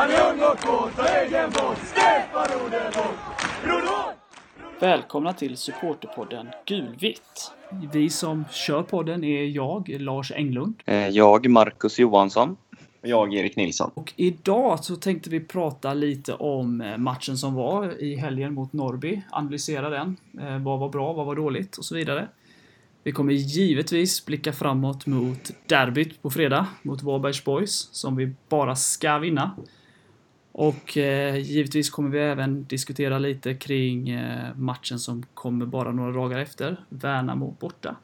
Han är ung och kåt och egen båt. Stefan Rodebåt. Rodebåt! Välkomna till supporterpodden Gulvitt. Vi som kör podden är jag, Lars Englund. Eh, Jag, Marcus Johansson. Och jag, Erik Nilsson. Och idag så tänkte vi prata lite om eh, matchen som var i helgen mot Norrby. Analysera den. Eh, Vad var bra, vad var dåligt och så vidare. Vi kommer givetvis blicka framåt mot derbyt på fredag mot Varbergs Boys som vi bara ska vinna. Och eh, givetvis kommer vi även diskutera lite kring eh, matchen som kommer bara några dagar efter, Värnamo borta.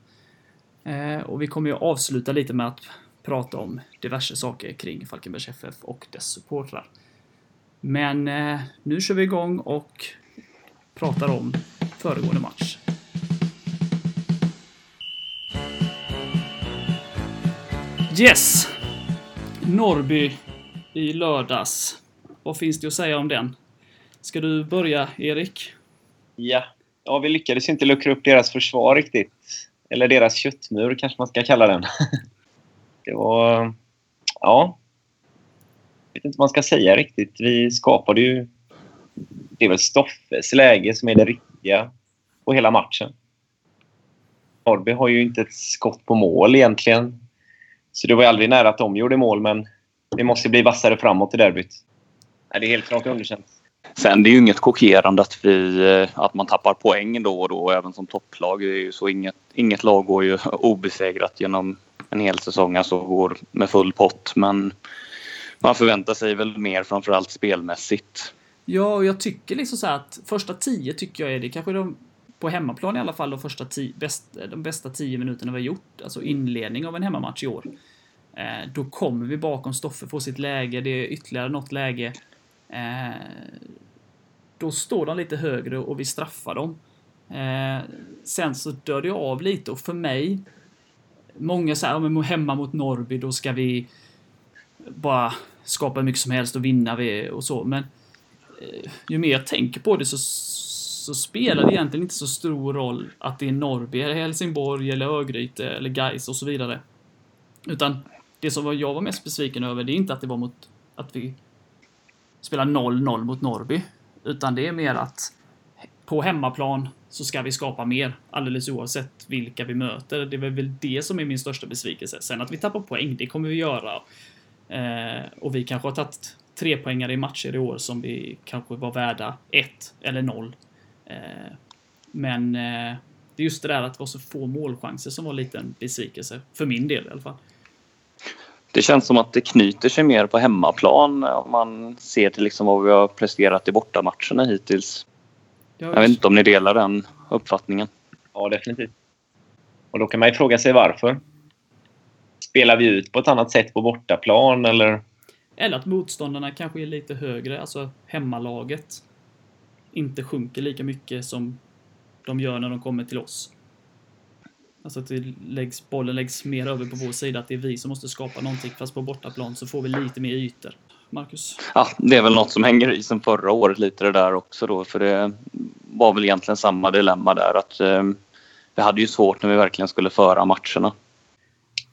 Eh, och vi kommer ju avsluta lite med att prata om diverse saker kring Falkenbergs FF och dess supportrar. Men eh, nu kör vi igång och pratar om föregående match. Yes! Norrby i lördags. Vad finns det att säga om den? Ska du börja, Erik? Ja. ja, vi lyckades inte luckra upp deras försvar riktigt. Eller deras köttmur kanske man ska kalla den. Det var... Ja. Jag vet inte vad man ska säga riktigt. Vi skapade ju... Det är väl Stoffes läge som är det riktiga på hela matchen. Norrby har ju inte ett skott på mål egentligen. Så det var ju aldrig nära att de gjorde mål, men vi måste bli vassare framåt i derbyt. Nej, det är helt klart underkänt. Sen det är ju inget chockerande att, vi, eh, att man tappar poäng då och då, även som topplag. Det är ju så inget, inget lag går ju obesegrat genom en hel säsong, alltså går med full pott. Men man förväntar sig väl mer, framförallt spelmässigt. Ja, och jag tycker liksom så här att första tio tycker jag är det kanske de på hemmaplan i alla fall de första tio, bäst, de bästa tio minuterna vi har gjort, alltså inledning av en hemmamatch i år. Eh, då kommer vi bakom Stoffe, får sitt läge, det är ytterligare något läge. Eh, då står de lite högre och vi straffar dem. Eh, sen så dör det av lite och för mig, många säger men hemma mot Norrby, då ska vi bara skapa hur mycket som helst och vinna vi och så, men eh, ju mer jag tänker på det så, så spelar det egentligen inte så stor roll att det är Norrby, eller Helsingborg, eller Örgryte, eller Gais och så vidare. Utan det som jag var mest besviken över, det är inte att det var mot att vi spela 0-0 mot Norrby. Utan det är mer att på hemmaplan så ska vi skapa mer, alldeles oavsett vilka vi möter. Det är väl det som är min största besvikelse. Sen att vi tappar poäng, det kommer vi göra. Eh, och vi kanske har tagit tre poängar i matcher i år som vi kanske var värda ett eller noll. Eh, men eh, det är just det där att det var så få målchanser som var lite en besvikelse. För min del i alla fall. Det känns som att det knyter sig mer på hemmaplan om man ser till liksom vad vi har presterat i bortamatcherna hittills. Jag, vet inte om ni delar den uppfattningen. Ja, definitivt. Och då kan man ju fråga sig varför. Spelar vi ut på ett annat sätt på bortaplan eller? Eller att motståndarna kanske är lite högre, alltså hemmalaget inte sjunker lika mycket som de gör när de kommer till oss. Alltså att det läggs, bollen läggs mer över på vår sida, att det är vi som måste skapa någonting, fast på bortaplan så får vi lite mer ytor. Marcus? Ja, det är väl något som hänger i sen förra året lite det där också då, för det var väl egentligen samma dilemma där att eh, vi hade ju svårt när vi verkligen skulle föra matcherna.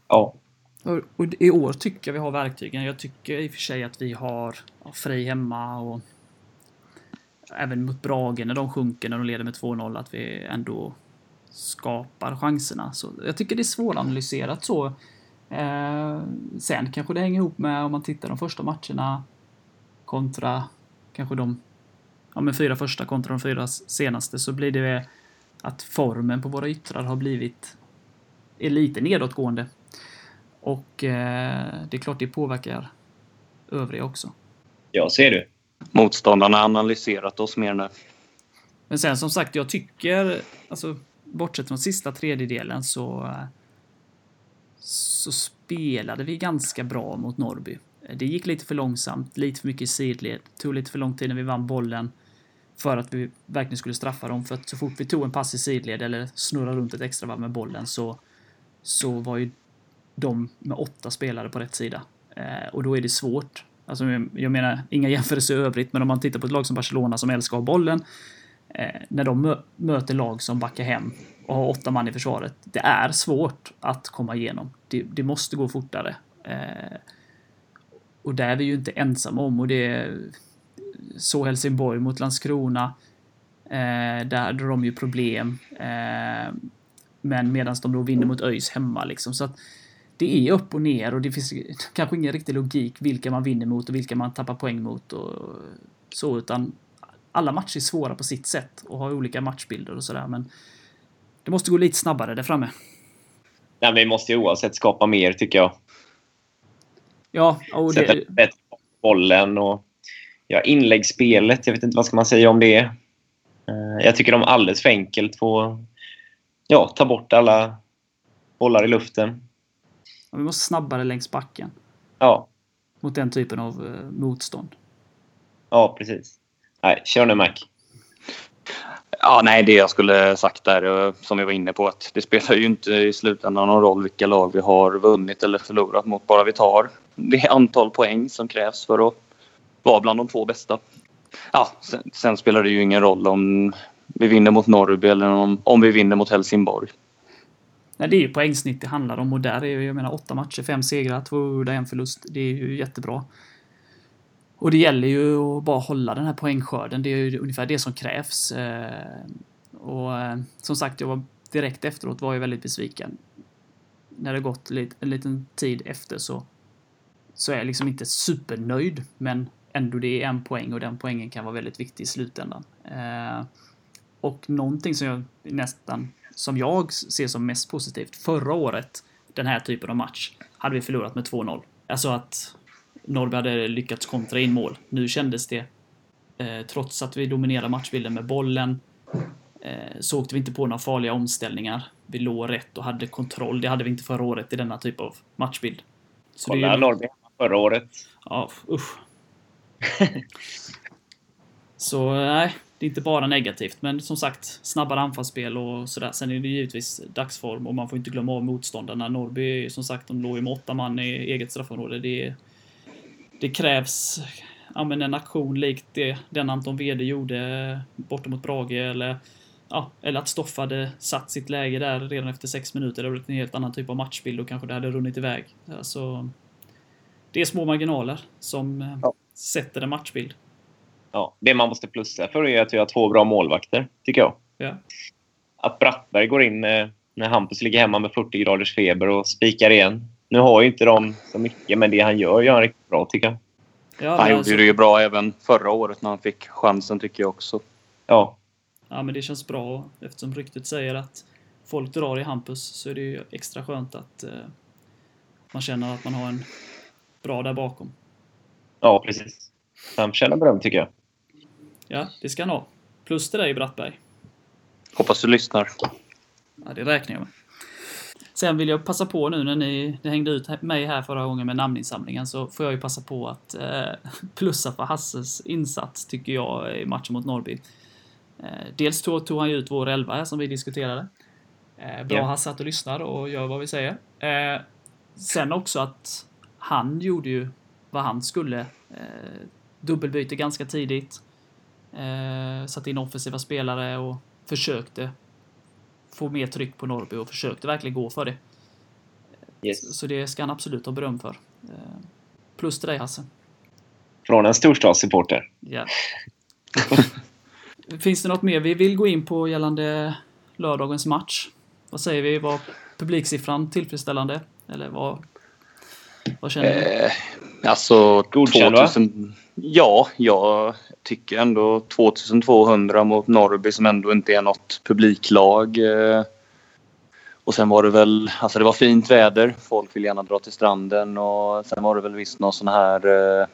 Ja. Och, i år tycker jag vi har verktygen. Jag tycker i och för sig att vi har Frej hemma och även mot Brage när de sjunker, när de leder med 2-0, att vi ändå skapar chanserna. Så jag tycker det är svåranalyserat så. Eh, sen kanske det hänger ihop med om man tittar de första matcherna kontra kanske de ja, men fyra första kontra de fyra senaste så blir det att formen på våra yttrar har blivit är lite nedåtgående. Och eh, det är klart det påverkar övriga också. Ja, ser du. Motståndarna har analyserat oss mer nu. Men sen som sagt, jag tycker, alltså bortsett från sista tredjedelen så så spelade vi ganska bra mot Norrby. Det gick lite för långsamt, lite för mycket i sidled, tog lite för lång tid när vi vann bollen för att vi verkligen skulle straffa dem. För att så fort vi tog en pass i sidled eller snurrade runt ett extra varv med bollen så, så var ju de med åtta spelare på rätt sida. Eh, och då är det svårt. Alltså, jag menar, inga jämförelser i övrigt, men om man tittar på ett lag som Barcelona som älskar att ha bollen, Eh, när de mö möter lag som backar hem och har åtta man i försvaret, det är svårt att komma igenom. Det, det måste gå fortare. Eh, och det är vi ju inte ensamma om och det är så Helsingborg mot Landskrona. Eh, där hade de ju problem. Eh, men medan de då vinner mot ÖIS hemma liksom. Så att det är upp och ner och det finns kanske ingen riktig logik vilka man vinner mot och vilka man tappar poäng mot och så utan alla matcher är svåra på sitt sätt och har olika matchbilder och sådär men det måste gå lite snabbare där framme. Nej, vi måste ju oavsett skapa mer tycker jag. Ja, och Sätta det, bättre på bollen och ja, inläggsspelet. Jag vet inte vad ska man säga om det. Eh, Jag tycker de alldeles för enkelt får ja, ta bort alla bollar i luften. vi måste snabbare längs backen Ja, mot den typen av eh, motstånd. ja precis. Nej, kör nu Mac. Ja, nej, det jag skulle sagt där, eh, som vi var inne på, att det spelar ju inte i slutändan någon roll vilka lag vi har vunnit eller förlorat mot, bara vi tar det antal poäng som krävs för att vara bland de två bästa. Ja, sen, sen spelar det ju ingen roll om vi vinner mot Norrby eller om, om vi vinner mot Helsingborg. Nej, det är ju poängsnitt det handlar om och där är ju, jag menar, åtta matcher, fem segrar, två udda, en förlust. Det är ju jättebra. Och det gäller ju att bara hålla den här poängskörden. Det är ju ungefär det som krävs. Eh, och eh, som sagt, jag var direkt efteråt var jag väldigt besviken. När det gått en liten tid efter så, så är jag liksom inte supernöjd, men ändå det är en poäng och den poängen kan vara väldigt viktig i slutändan. Eh, och någonting som jag nästan, som jag ser som mest positivt, förra året, den här typen av match, hade vi förlorat med 2-0. Alltså att Norrby hade lyckats kontra in mål. Nu kändes det, eh, trots att vi dominerade matchbilden med bollen, eh, så åkte vi inte på några farliga omställningar. Vi låg rätt och hade kontroll. Det hade vi inte förra året i denna typ av matchbild. Så det är Kolla Norrby förra året. Ja, usch. Så nej, det är inte bara negativt. Men som sagt, snabbare anfallsspel och sådär. Sen är det givetvis dagsform och man får inte glömma av motståndarna. Norrby, som sagt, de låg ju med åtta man i eget straffområde. Det, det krävs ja, men en aktion likt det, den Anton Wede gjorde borta mot Brage eller Ja, eller att Stoffe hade satt sitt läge där redan efter sex minuter. Det hade blivit en helt annan typ av matchbild och kanske det hade runnit iväg. Alltså, det är små marginaler som eh, Ja. sätter en matchbild. Ja, det man måste plussa för är att vi har två bra målvakter, tycker jag. Ja. Att Brattberg går in eh, när Hampus ligger hemma med 40 graders feber och spikar igen. Nu har ju inte de så mycket, men det han gör gör han riktigt bra, tycker jag. Ja, Han gjorde alltså, det ju bra även förra året när han fick chansen tycker jag också. Ja, ja, men det känns bra eftersom ryktet säger att folk drar i Hampus så är det ju extra skönt att eh, man känner att man har en bra där bakom. ja precis. Han förtjänar beröm, tycker jag. Ja, det ska han ha. Plus till dig Brattberg. Hoppas du lyssnar. Ja, det räknar jag med. Sen vill jag passa på nu när ni, ni hängde ut mig här förra gången med namninsamlingen så får jag ju passa på att eh, plussa för Hasses insats tycker jag i matchen mot Norrby. Eh, dels tog, tog han ju ut vår elva som vi diskuterade. Eh, bra Ja. Hasse att du lyssnar och gör vad vi säger. Eh, sen också att han gjorde ju vad han skulle. Eh, dubbelbyte ganska tidigt. Eh, satte in offensiva spelare och försökte få mer tryck på Norrby och försökte verkligen gå för det. Yes. Så det ska han absolut ha beröm för. Eh, Plus till dig Hasse. Från en storstadssupporter. Ja. Finns det något mer vi vill gå in på gällande lördagens match? Vad säger vi? Var publiksiffran tillfredsställande? Eller vad, vad känner ni? Eh, alltså Godkänd, va? 2000... Ja, jag tycker ändå 2200 mot Norrby som ändå inte är något publiklag. Eh, och sen var det väl, alltså det var fint väder. Folk vill gärna dra till stranden och sen var det väl visst någon sån här eh,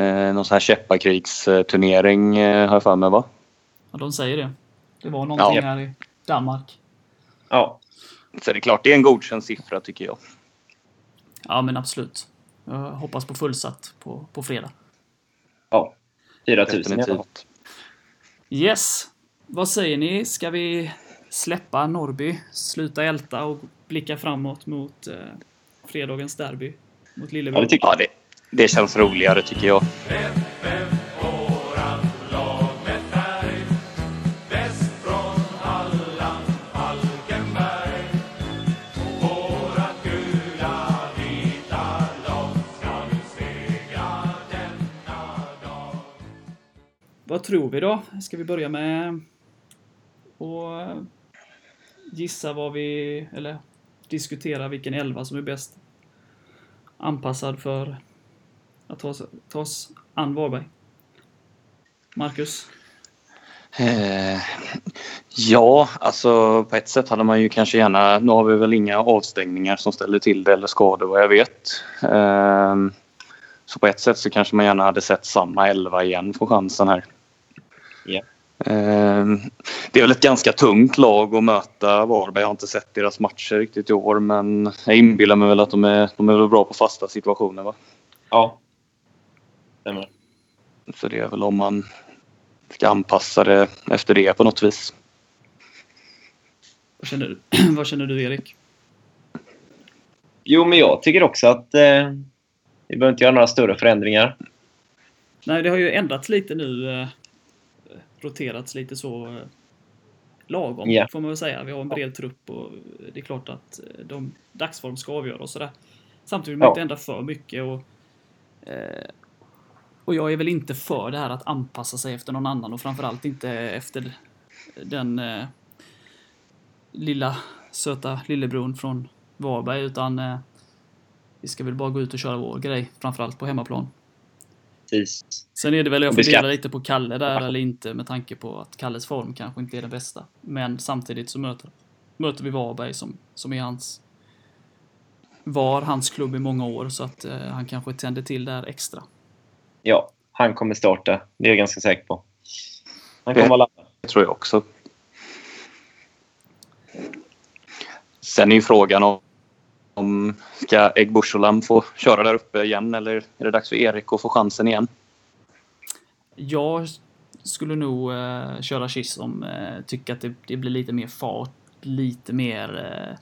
eh, någon sån här käpparkrigsturnering eh, har jag för mig va? Ja, de säger det. Det var någonting Ja. här i Danmark. Ja, Så det är klart, det är en godkänd siffra tycker jag. Ja, men absolut. Jag hoppas på fullsatt på, på fredag. ja. 4000 i. Yes. Vad säger ni? Ska vi släppa Norrby, sluta älta och blicka framåt mot eh, fredagens derby mot Lillebro? Ja, det Ja, det, det känns roligare tycker jag. Vad tror vi då? Ska vi börja med att gissa vad vi, eller diskutera vilken elva som är bäst anpassad för att ta oss, ta oss an Varberg? Marcus? Eh, ja, alltså på ett sätt hade man ju kanske gärna... Nu har vi väl inga avstängningar som ställer till det eller skador vad jag vet. Eh, så på ett sätt så kanske man gärna hade sett samma elva igen få chansen här. Eh, det är väl ett ganska tungt lag att möta Varberg. Jag har inte sett deras matcher riktigt i år men jag inbillar mig väl att de är, de är bra på fasta situationer va? Ja. Stämmer. Så det är väl om man ska anpassa det efter det på något vis. Vad känner du, vad känner du Erik? Jo, men jag tycker också att eh, vi behöver inte göra några större förändringar. Nej, det har ju ändrats lite nu. Roterats lite så eh, lagom, Ja. får man väl säga. Vi har en bred trupp och det är klart att eh, de dagsform ska avgöra och sådär. Samtidigt vill man Ja. inte ändra för mycket och eh, och jag är väl inte för det här att anpassa sig efter någon annan och framförallt inte efter den eh, lilla söta lillebror från Varberg utan eh, vi ska väl bara gå ut och köra vår grej, framförallt på hemmaplan. Precis. Sen är det väl, jag funderar lite på Kalle där eller inte med tanke på att Kalles form kanske inte är den bästa. Men samtidigt så möter, möter vi Varberg som, som är hans var hans klubb i många år så att eh, han kanske tänder till där extra. Ja, han kommer starta. Det är jag ganska säker på. Han kommer vara laddad. Det tror jag också. Sen är ju frågan om, om ska Egbursholam få köra där uppe igen eller är det dags för Erik att få chansen igen? Jag skulle nog eh, köra Kiss om eh, tycker att det, det blir lite mer fart, lite mer eh,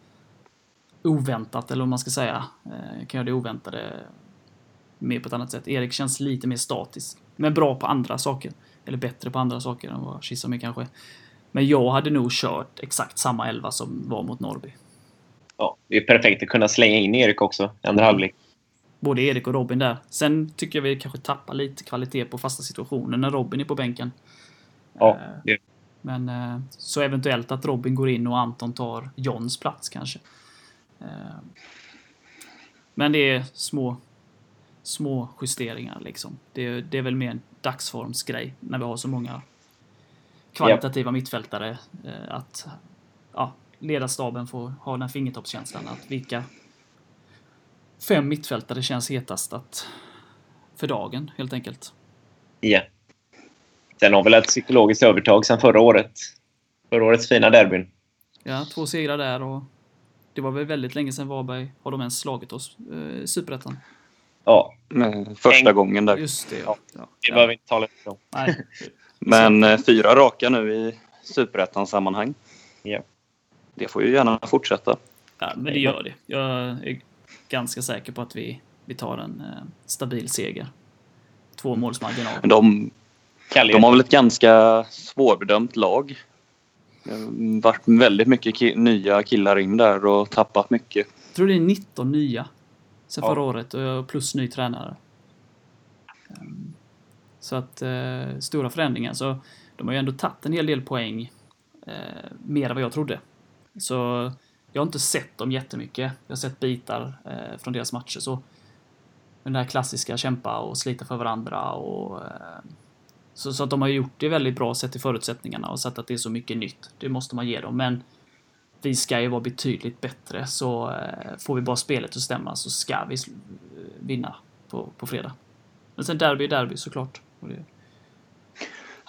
oväntat eller vad man ska säga. Eh, kan göra det oväntade mer på ett annat sätt. Erik känns lite mer statisk, men bra på andra saker. Eller bättre på andra saker än vad Kiss är kanske. Men jag hade nog kört exakt samma elva som var mot Norrby. Ja, det är perfekt att kunna slänga in Erik också i andra halvlek. Både Erik och Robin där. Sen tycker jag vi kanske tappar lite kvalitet på fasta situationer när Robin är på bänken. Ja, Eh, det, Men eh, så eventuellt att Robin går in och Anton tar Johns plats kanske. Eh, Men det är små, små justeringar liksom. Det, är- det är väl mer en dagsformsgrej när vi har så många kvalitativa mittfältare. eh, Att ja, ledarstaben får ha den här fingertoppskänslan att vilka fem mittfältare känns hetast att för dagen helt enkelt. ja. Sen har väl ett psykologiskt övertag sen förra året. Förra årets fina derbyn. Ja, två segrar där och det var väl väldigt länge sedan Varberg har de ens slagit oss eh, i Superettan. Ja, Eh, Första En- gången där. Just det, Ja, ja. det ja. behöver vi inte tala om. Nej. Men eh, fyra raka nu i superettans sammanhang. Ja. Det får ju gärna fortsätta. Ja, men det gör det. Jag är ganska säker på att vi, vi tar en eh, stabil seger. Två målsmarginal. De, de har väl ett ganska svårbedömt lag. Det varit väldigt mycket ki- nya killar in där och tappat mycket. Jag tror det är 19 nya sen Ja. förra året och plus ny tränare. Ehm, Så att eh, stora förändringar. Så de har ju ändå tagit en hel del poäng. Eh, mer än vad jag trodde. Så jag har inte sett dem jättemycket. Jag har sett bitar eh, från deras matcher. Så den där klassiska kämpa och slita för varandra och eh, så, så att de har gjort det väldigt bra sett till förutsättningarna och sett att det är så mycket nytt. Det måste man ge dem. Men vi ska ju vara betydligt bättre så eh, får vi bara spelet att stämma så ska vi eh, vinna på, på fredag. Men sen derby är derby såklart. Och det,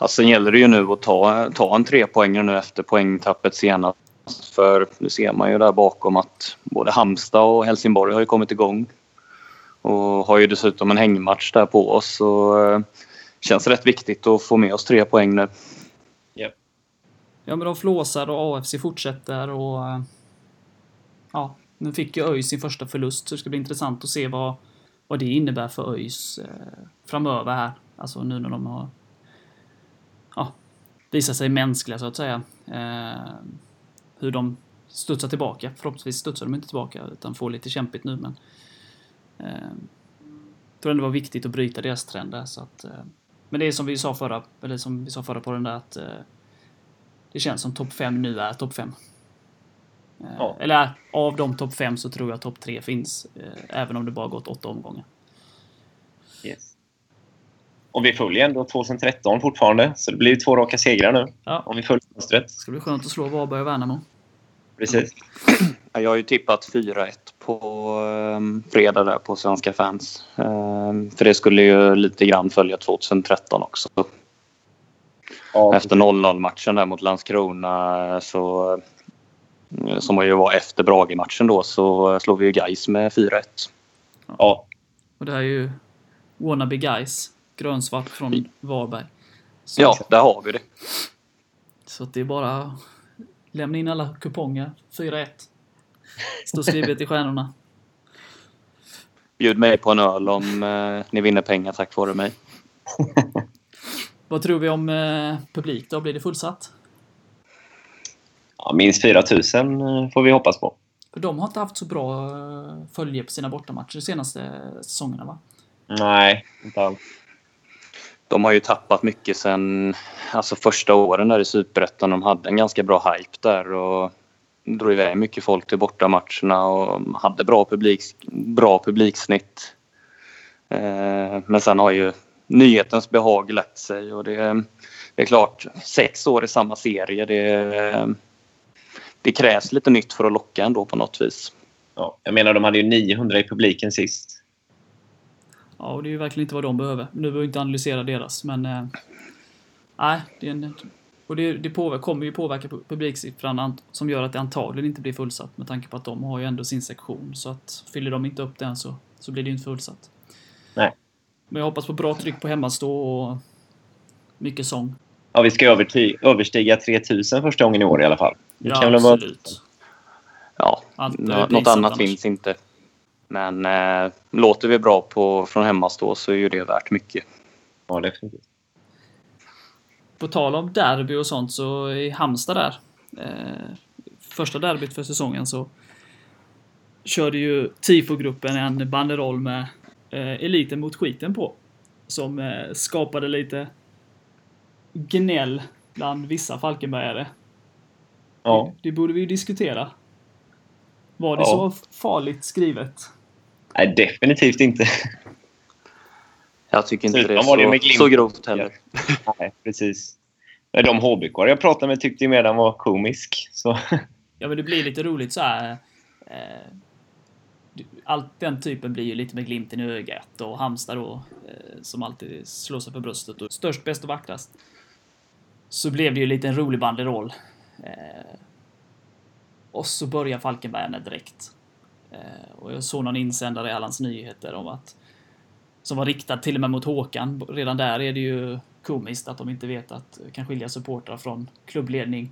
Ja, sen gäller det ju nu att ta, ta en trepoängare nu efter poängtappet senast. För nu ser man ju där bakom att både Halmstad och Helsingborg har ju kommit igång. Och har ju dessutom en hängmatch där på oss. Så eh, känns rätt viktigt att få med oss tre poäng nu. ja, men de flåsar och AFC fortsätter och eh, ja, nu fick ju ÖIS sin första förlust så det ska bli intressant att se vad, vad det innebär för ÖIS eh, framöver här. Alltså nu när de har ja, visat sig mänskliga så att säga. Hur de studsar tillbaka. Förhoppningsvis studsar de inte tillbaka utan får lite kämpigt nu men eh, jag tror ändå det var viktigt att bryta deras trend där så att eh, Men det är som vi sa förra, eller som vi sa förra på den där att eh, det känns som topp 5 nu är topp 5. Eh, Ja. Eller av de topp 5 så tror jag topp 3 finns. Eh, även om det bara gått åtta omgångar. Yes. Och vi följer ändå 2013 fortfarande, så det blir ju två raka segrar nu. Ja. Om vi följer mönstret. Det ska bli skönt att slå Varberg och Värnamo. Precis. Ja, Jag har ju tippat 4-1 på um, fredag där på Svenska fans. Ehm, för det skulle ju lite grann följa 2013 också. Ja, Efter 0-0 matchen där mot Landskrona så som ju var efter Brage-matchen då så slog vi ju Gais med 4-1. ja, Och det här är ju wannabe guys. Grönsvart från Varberg. Så, Ja, där har vi det. så att det är bara lämna in alla kuponger. 4-1. Står skrivet i stjärnorna. Bjud mig på en öl om eh, ni vinner pengar tack vare mig. Vad tror vi om eh, publik då? Blir det fullsatt? ja, minst 4 000 får vi hoppas på. För de har inte haft så bra eh, följe på sina bortamatcher de senaste säsongerna va? Nej, inte alls. De har ju tappat mycket sen alltså första åren där i Superettan. De hade en ganska bra hype där och drog iväg mycket folk till bortamatcherna och hade bra, publik, bra publiksnitt. Eh, men sen har ju nyhetens behag lagt sig och det, det är klart, sex år i samma serie det, det krävs lite nytt för att locka ändå på något vis. Ja, jag menar, de hade ju 900 i publiken sist. Ja, och det är ju verkligen inte vad de behöver. Nu behöver vi inte analysera deras, men... Eh, nej, det är en... Och det, det påver, kommer ju påverka pu- publiksiffran ant- som gör att det antagligen inte blir fullsatt med tanke på att de har ju ändå sin sektion. Så att fyller de inte upp den så, så blir det ju inte fullsatt. Nej. Men jag hoppas på bra tryck på hemmastå och mycket sång. Ja, vi ska överty- överstiga 3 000 första gången i år i alla fall. Det Ja, kan väl vara- absolut. Ja, Allt något annat annars. finns inte. Men eh, låter vi bra på, från hemmastå så är ju det värt mycket. Ja, definitivt. På tal om derby och sånt så i Halmstad där. Eh, första derbyt för säsongen så körde ju TIFO-gruppen en banderoll med eh, eliten mot skiten på. Som eh, skapade lite gnäll bland vissa Falkenbergare. Ja. Det borde vi ju diskutera. Var det Ja. så farligt skrivet? Nej, definitivt inte. Jag tycker inte Dessutom det är var det så, med glimt. så grovt heller. Nej, precis. Men De hbk jag pratade med tyckte ju mer den var komisk. Så, Ja, men det blir lite roligt så här. Eh, du- allt den typen blir ju lite med glimten i ögat och Halmstad då, eh, som alltid slår sig för bröstet och störst, bäst och vackrast. Så blev det ju lite en rolig banderoll. Eh, och så börjar Falkenbergarna direkt. Eh, och jag såg någon insändare i Hallands Nyheter om att som var riktad till och med mot Håkan. Redan där är det ju komiskt att de inte vet att kan skilja supportrar från klubbledning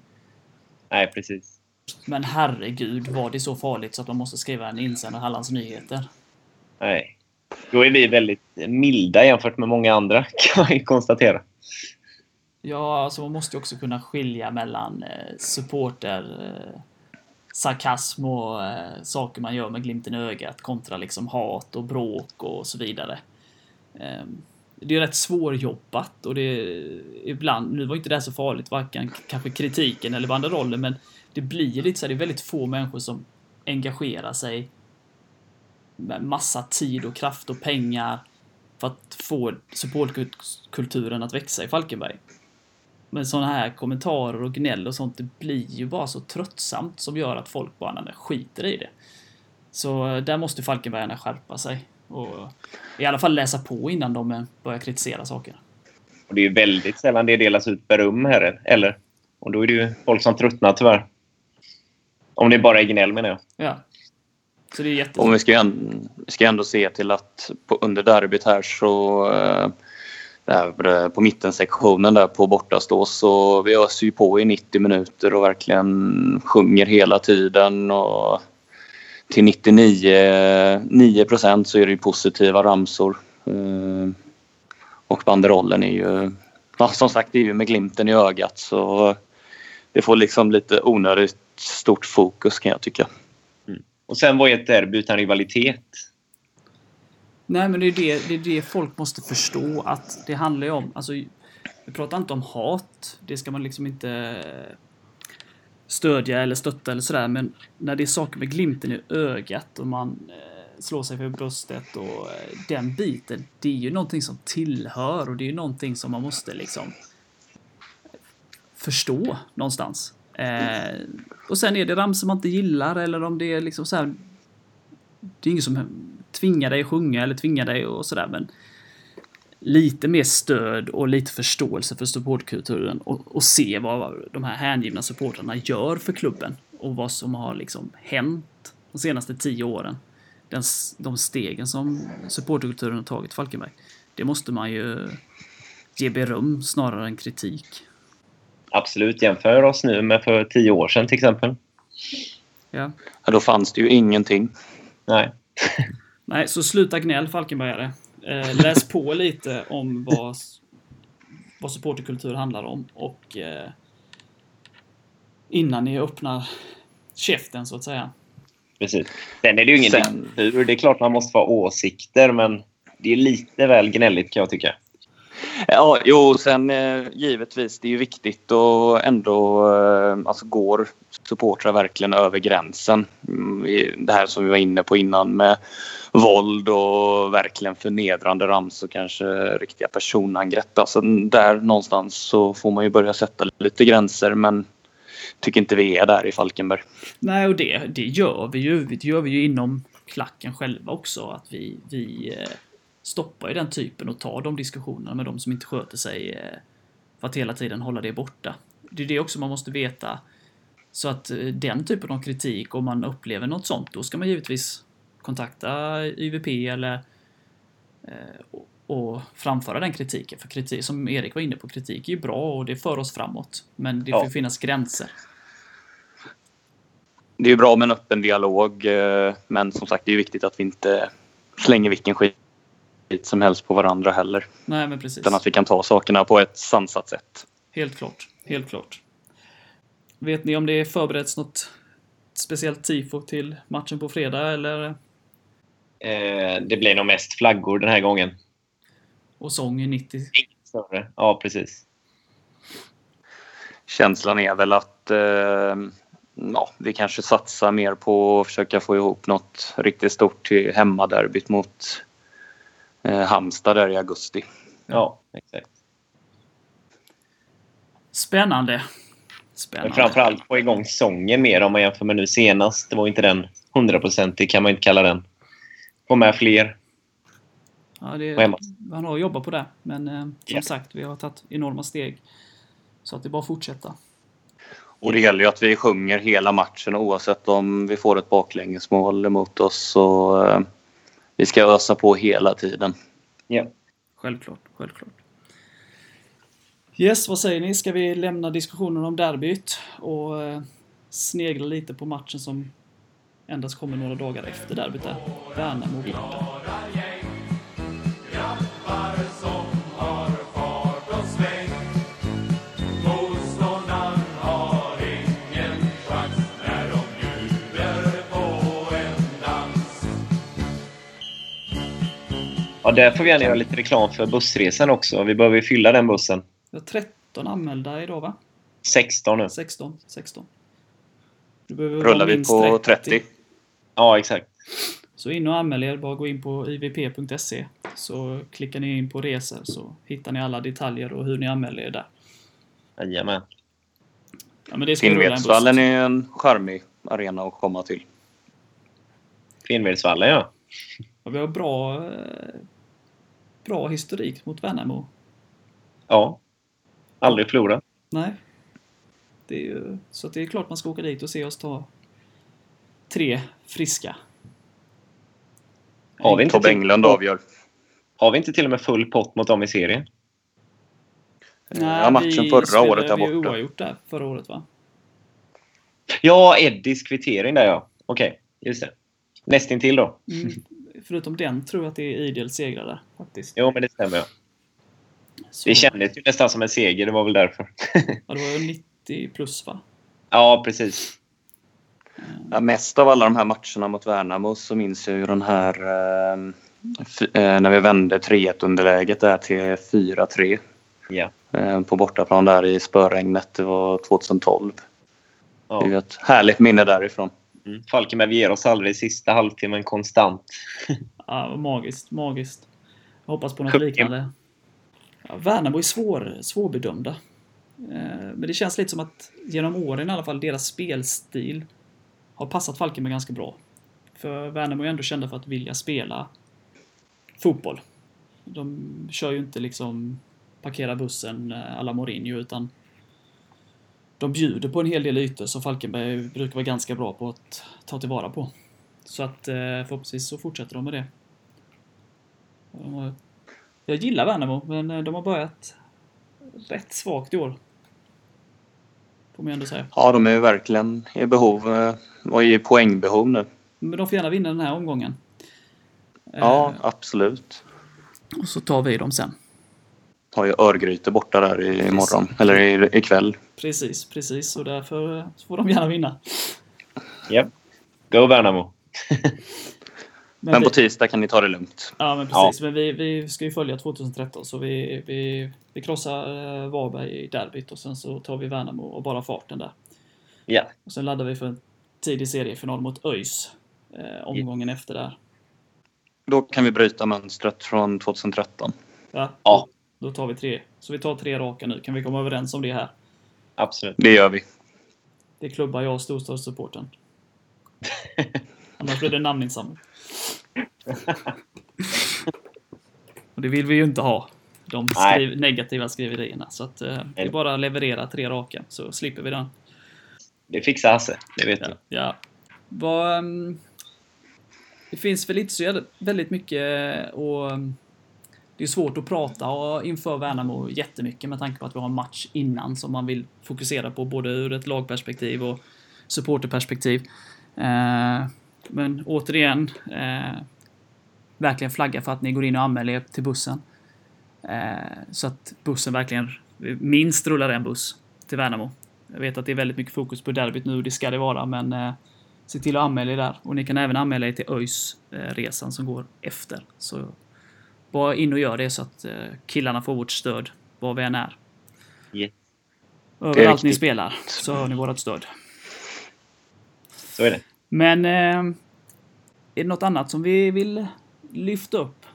nej, precis. men herregud, var det så farligt så att man måste skriva en insändare i Hallands Nyheter? Nej. Då är vi väldigt milda jämfört med många andra, kan man ju konstatera. Ja, alltså man måste ju också kunna skilja mellan eh, supporter, eh, sarkasm och eh, saker man gör med glimten i ögat kontra liksom hat och bråk och så vidare. Eh, det är rätt svårjobbat och det är ibland, nu var inte det här så farligt, varken kanske kritiken eller banderollen, men det blir lite så här, det är väldigt få människor som engagerar sig med massa tid och kraft och pengar för att få supportkulturen att växa i Falkenberg. Men sådana här kommentarer och gnäll och sånt, det blir ju bara så tröttsamt som gör att folk bara nej, skiter i det. Så eh, där måste Falkenbergarna skärpa sig. Och i alla fall läsa på innan de eh, börjar kritisera saker. Och det är ju väldigt sällan det delas ut beröm här, eller? Och då är det ju folk som tröttnar tyvärr. Om det bara är gnäll menar jag. Ja. Så det är Och jättebra. vi ska, ju ändå, vi ska ändå se till att på, under derbyt här så eh, där, på mittensektionen där på bortastå så vi öser ju på i 90 minuter och verkligen sjunger hela tiden och till 99 9 procent så är det ju positiva ramsor. Eh, och banderollen är ju, som sagt, det är ju med glimten i ögat så det får liksom lite onödigt stort fokus kan jag tycka. Mm. Och sen var ju ett derby utan rivalitet. Nej, men det är det, det är det folk måste förstå att det handlar ju om. Alltså, vi pratar inte om hat. Det ska man liksom inte stödja eller stötta eller sådär. Men när det är saker med glimten i ögat och man eh, slår sig för bröstet och eh, den biten. Det är ju någonting som tillhör och det är ju någonting som man måste liksom förstå någonstans. Eh, och sen är det ramsor man inte gillar eller om det är liksom så här. Det är ingen som tvingar dig att sjunga eller tvingar dig och sådär men lite mer stöd och lite förståelse för supportkulturen och, och se vad de här hängivna supportrarna gör för klubben och vad som har liksom hänt de senaste tio åren. Den, de stegen som supporterkulturen har tagit Falkenberg. Det måste man ju ge beröm snarare än kritik. Absolut. Jämför oss nu med för tio år sedan till exempel. Ja. Ja, då fanns det ju ingenting. Nej. Nej, så sluta gnäll Falkenbergare. Eh, läs på lite om vad, vad supporterkultur handlar om och eh, innan ni öppnar käften så att säga. Precis. Sen är det ju ingen Sen- diktatur. Det är klart man måste få ha åsikter, men det är lite väl gnälligt kan jag tycka. Ja, jo, sen eh, givetvis, det är ju viktigt och ändå eh, alltså går supportrar verkligen över gränsen. Mm, Det här som vi var inne på innan med våld och verkligen förnedrande rams och kanske riktiga personangrepp. Alltså där någonstans så får man ju börja sätta lite gränser men tycker inte vi är där i Falkenberg. Nej, och det, det gör vi ju. Det gör vi ju inom klacken själva också. Att vi, vi eh, stoppar ju den typen och tar de diskussionerna med de som inte sköter sig. Eh, för att hela tiden hålla det borta. Det är det också man måste veta. Så att eh, den typen av kritik, om man upplever något sånt, då ska man givetvis kontakta YVP eller eh, och, framföra den kritiken. För kritik, som Erik var inne på, kritik är ju bra och det för oss framåt. Men det Ja. får finnas gränser. Det är ju bra med en öppen dialog eh, men som sagt det är viktigt att vi inte slänger vilken skit som helst på varandra heller. Nej, men precis. Utan att vi kan ta sakerna på ett sansat sätt. Helt klart. Helt klart. Vet ni om det förbereds något speciellt tifo till matchen på fredag eller? Eh, det blir nog mest flaggor den här gången. Och sång i 90? Inget större. Ja, precis. Känslan är väl att eh, ja, vi kanske satsar mer på att försöka få ihop något riktigt stort till hemmaderbyt mot eh, Halmstad där i augusti. Ja, exakt. Spännande. Men Spännande. framförallt få igång sången mer om man jämför med nu senast. Det var inte den hundraprocentig, kan man inte kalla den. Få med fler. Ja, det, man har jobbat på det. Men eh, som Ja. sagt, vi har tagit enorma steg. Så att det är bara att fortsätta. Och det gäller ju att vi sjunger hela matchen oavsett om vi får ett baklängesmål emot oss. Så, eh, vi ska ösa på hela tiden. Ja. Självklart, självklart. Yes, vad säger ni? Ska vi lämna diskussionen om derbyt och eh, snegla lite på matchen som endast kommer några dagar efter derbyt där. Värnamo borta. Ja, där får vi gärna göra lite reklam för bussresan också. Vi behöver ju fylla den bussen. Vi har 13 anmälda idag va? 16 nu. 16. 16. Du behöver Rullar vi på 30? Ja, exakt. Så in och anmäl er. Bara gå in på ivp.se. Så klickar ni in på resor så hittar ni alla detaljer och hur ni anmäler er där. Jajamän. Ja, men det. Finnvedsvallen är en charmig arena att komma till. Finnvedsvallen, ja. Och vi har bra, eh, bra historik mot Värnamo. Ja. Aldrig förlorat. Nej. Det är ju, så att det är klart man ska åka dit och se oss ta tre friska. Har vi inte, Tobbe till, Englund avgör. har vi inte till och med full pott mot dem i serien? ja, matchen vi förra spelade- året där Vi borta. oavgjort där förra året va? Ja, Eddies kvittering där, ja. Okej, just det. Nästintill då. Mm. Förutom den tror jag att det är idel segrar där faktiskt. Jo, men det stämmer. Ja. Så, Det kändes ju nästan som en seger, det var väl därför. Ja, det var ju 90 plus va? ja, precis. Ja, mest av alla de här matcherna mot Värnamo så minns jag ju den här eh, f- eh, när vi vände 3-1 underläget där till 4-3 Ja. eh, på bortaplan där i spöregnet. Det var 2012. Det är ju ja. ett härligt minne därifrån. Mm. Falkenberg ger oss aldrig sista halvtimmen konstant. Ja, magiskt, magiskt. Jag hoppas på något Kuppen. liknande. Ja, Värnamo är svår, svårbedömda. Eh, Men det känns lite som att genom åren i alla fall, deras spelstil har passat Falkenberg ganska bra. För Värnamo är ändå kända för att vilja spela fotboll. De kör ju inte liksom parkera bussen eh, alla Mourinho utan de bjuder på en hel del ytor som Falkenberg brukar vara ganska bra på att ta tillvara på. Så att eh, förhoppningsvis så fortsätter de med det. Jag gillar Värnamo, men eh, de har börjat rätt svagt i år. Får man ju ändå säga. Ja, de är ju verkligen i behov eh, och i poängbehov nu. Men de får gärna vinna den här omgången. Ja, Eh, absolut. och så tar vi dem sen. Har ju Örgryte borta där i- imorgon. Eller i- ikväll. Precis, precis. Och därför eh, får de gärna vinna. Japp. Go Värnamo! Men Men vi, på tisdag kan ni ta det lugnt. ja, men precis. Men vi, vi ska ju följa 2013, så vi, vi, vi krossar eh, Varberg i derbyt och sen så tar vi Värnamo och bara farten där. Ja. Och sen laddar vi för en tidig seriefinal mot ÖIS. Eh, omgången efter där. Då kan vi bryta mönstret från 2013. Ja, Ja. Då, tar vi tre. Så vi tar tre raka nu. Kan vi komma överens om det här? Absolut. Det gör vi. Det klubbar jag storstadssupporten. Annars blir det namninsamling. Och det vill vi ju inte ha. De skriv, negativa skriverierna. Så att eh, det är bara att leverera tre raka så slipper vi den. Det fixar Hasse, det vet Ja. du. ja. Vad, ehm, det finns väl inte så väldigt mycket och ehm, det är svårt att prata och inför Värnamo jättemycket med tanke på att vi har en match innan som man vill fokusera på både ur ett lagperspektiv och supporterperspektiv. Men återigen, eh, verkligen flagga för att ni går in och anmäler er till bussen. Eh, så att bussen verkligen, minst rullar en buss till Värnamo. Jag vet att det är väldigt mycket fokus på derbyt nu, det ska det vara, men eh, se till att anmäla er där. Och ni kan även anmäla er till ÖIS eh, resan som går efter. Så bara in och gör det så att eh, killarna får vårt stöd var vi än är. Yes. Överallt ni spelar så har ni vårt stöd. Så är det. Men eh, är det något annat som vi vill lyfta upp?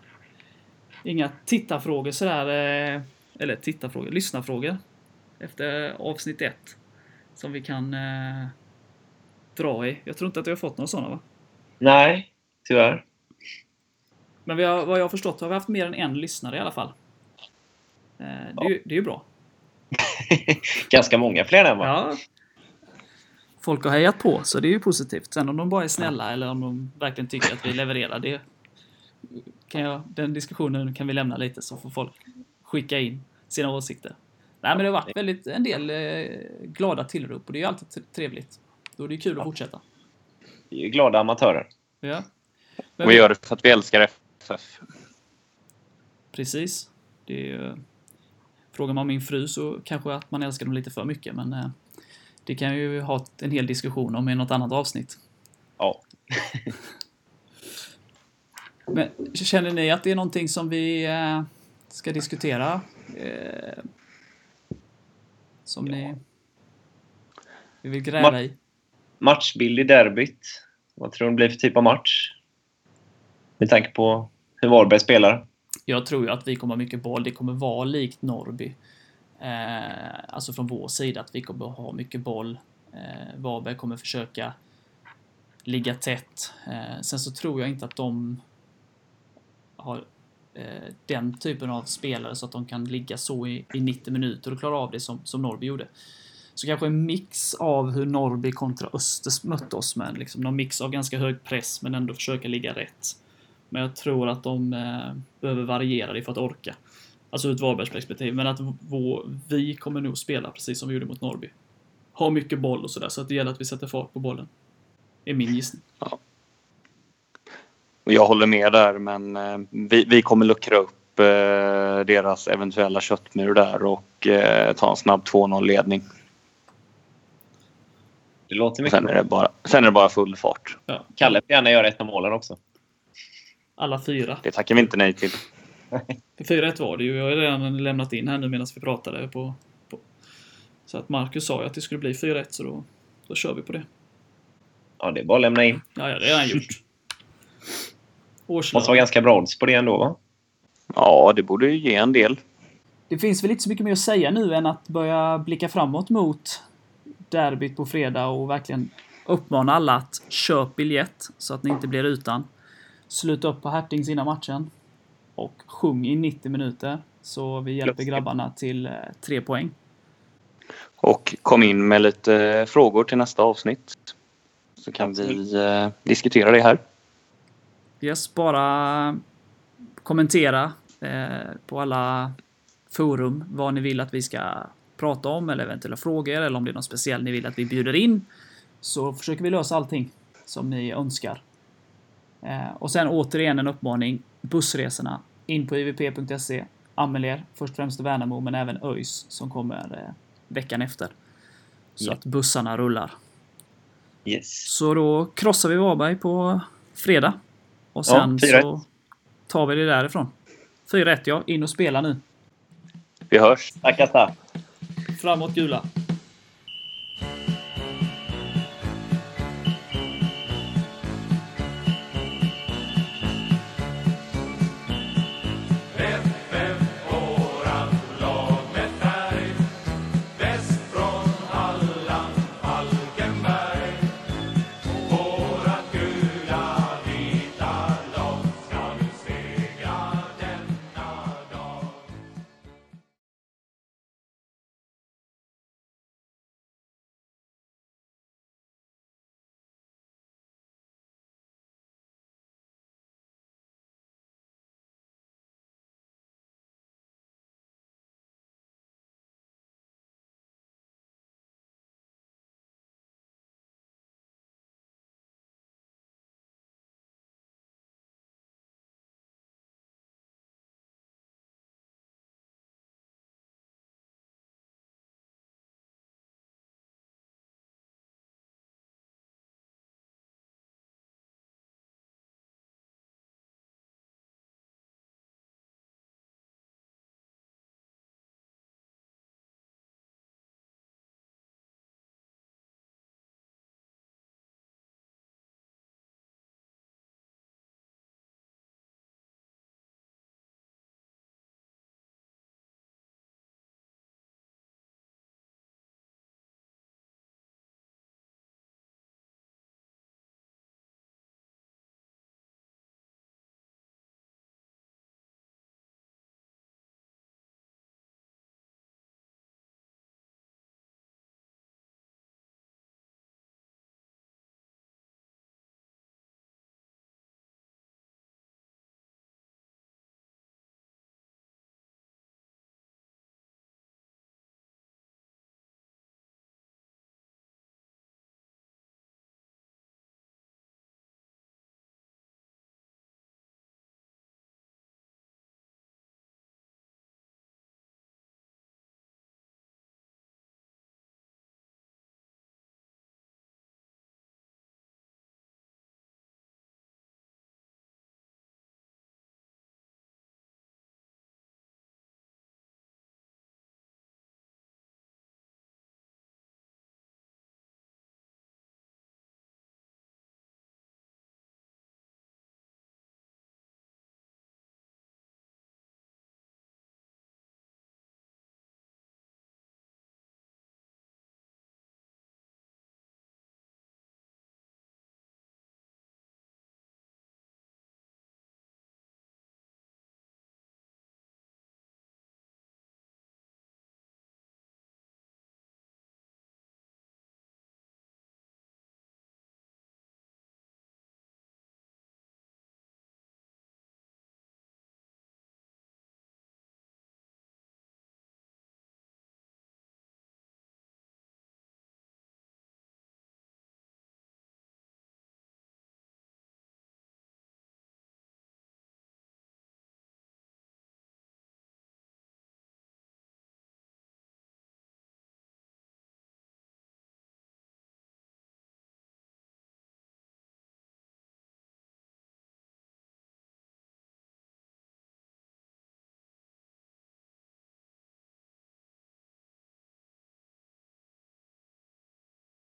Inga tittarfrågor sådär, eh, eller tittarfrågor, lyssnarfrågor efter avsnitt ett som vi kan eh, dra i. Jag tror inte att vi har fått några sådana va? Nej, tyvärr. Men vi har, vad jag har förstått har vi haft mer än en lyssnare i alla fall. Eh, det, är ju, det är ju bra. Ganska många fler än va? Ja. Folk har hejat på, så det är ju positivt. Sen om de bara är snälla eller om de verkligen tycker att vi levererar, det kan jag, den diskussionen kan vi lämna lite så får folk skicka in sina åsikter. Nej, men det har varit väldigt, en del eh, glada tillrop och det är ju alltid trevligt. Då är det ju kul att fortsätta. Vi är ju glada amatörer. Ja. Men vi gör det för att vi älskar FF. Precis. Det är ju... Frågar man min fru så kanske att man älskar dem lite för mycket, men eh, det kan ju ha en hel diskussion om i något annat avsnitt. Ja. Men känner ni att det är någonting som vi eh, ska diskutera? Eh, som ni vi vill gräva Ma- i? Matchbild i derbyt. Vad tror du det blir för typ av match? Med tanke på hur Varberg spelar. Jag tror ju att vi kommer ha mycket boll. Det kommer vara likt Norrby. Eh, alltså från vår sida att vi kommer ha mycket boll. Eh, Varberg kommer försöka ligga tätt. Eh, sen så tror jag inte att de har eh, den typen av spelare så att de kan ligga så i, i 90 minuter och klara av det som, som Norrby gjorde. Så kanske en mix av hur Norrby kontra Östers mötte oss med. Liksom någon mix av ganska hög press men ändå försöka ligga rätt. Men jag tror att de eh, behöver variera det för att orka. Alltså ur ett Varbergsperspektiv. Men att vår, vi kommer nog spela precis som vi gjorde mot Norrby. Ha mycket boll och sådär, så att det gäller att vi sätter fart på bollen. är min gissning. Och jag håller med där, men eh, vi, vi kommer luckra upp eh, deras eventuella köttmur där och eh, ta en snabb 2-0-ledning. Det låter mycket Sen är, det bara, sen är det bara full fart. Ja. Kalle får gärna göra ett av målen också. Alla fyra. Det tackar vi inte nej till. För 4-1 var det ju. Jag har redan lämnat in här nu medan vi pratade. På, på. Så att Marcus sa ju att det skulle bli 4-1 så då, då kör vi på det. Ja, det är bara att lämna in. Ja, ja det har han gjort. Måste vara ganska bra odds på det ändå, va? Ja, det borde ju ge en del. Det finns väl inte så mycket mer att säga nu än att börja blicka framåt mot derbyt på fredag och verkligen uppmana alla att köpa biljett så att ni inte blir utan. Sluta upp på Hertings innan matchen. Och sjung i 90 minuter. Så vi hjälper grabbarna till eh, tre poäng. Och kom in med lite frågor till nästa avsnitt. Så kan vi eh, diskutera det här. Yes, bara kommentera eh, på alla forum vad ni vill att vi ska prata om eller eventuella frågor eller om det är något speciellt ni vill att vi bjuder in. Så försöker vi lösa allting som ni önskar. Eh, och sen återigen en uppmaning. Bussresorna. In på ivp.se. Anmäl er. Först och främst Värnamo men även ÖIS som kommer eh, veckan efter. Så Ja. att bussarna rullar. Yes. Så då krossar vi Varberg på fredag. Och Ja, sen 4-1. så tar vi det därifrån. 4-1 ja, in och spela nu. Vi hörs. Tackar, tack. Framåt gula!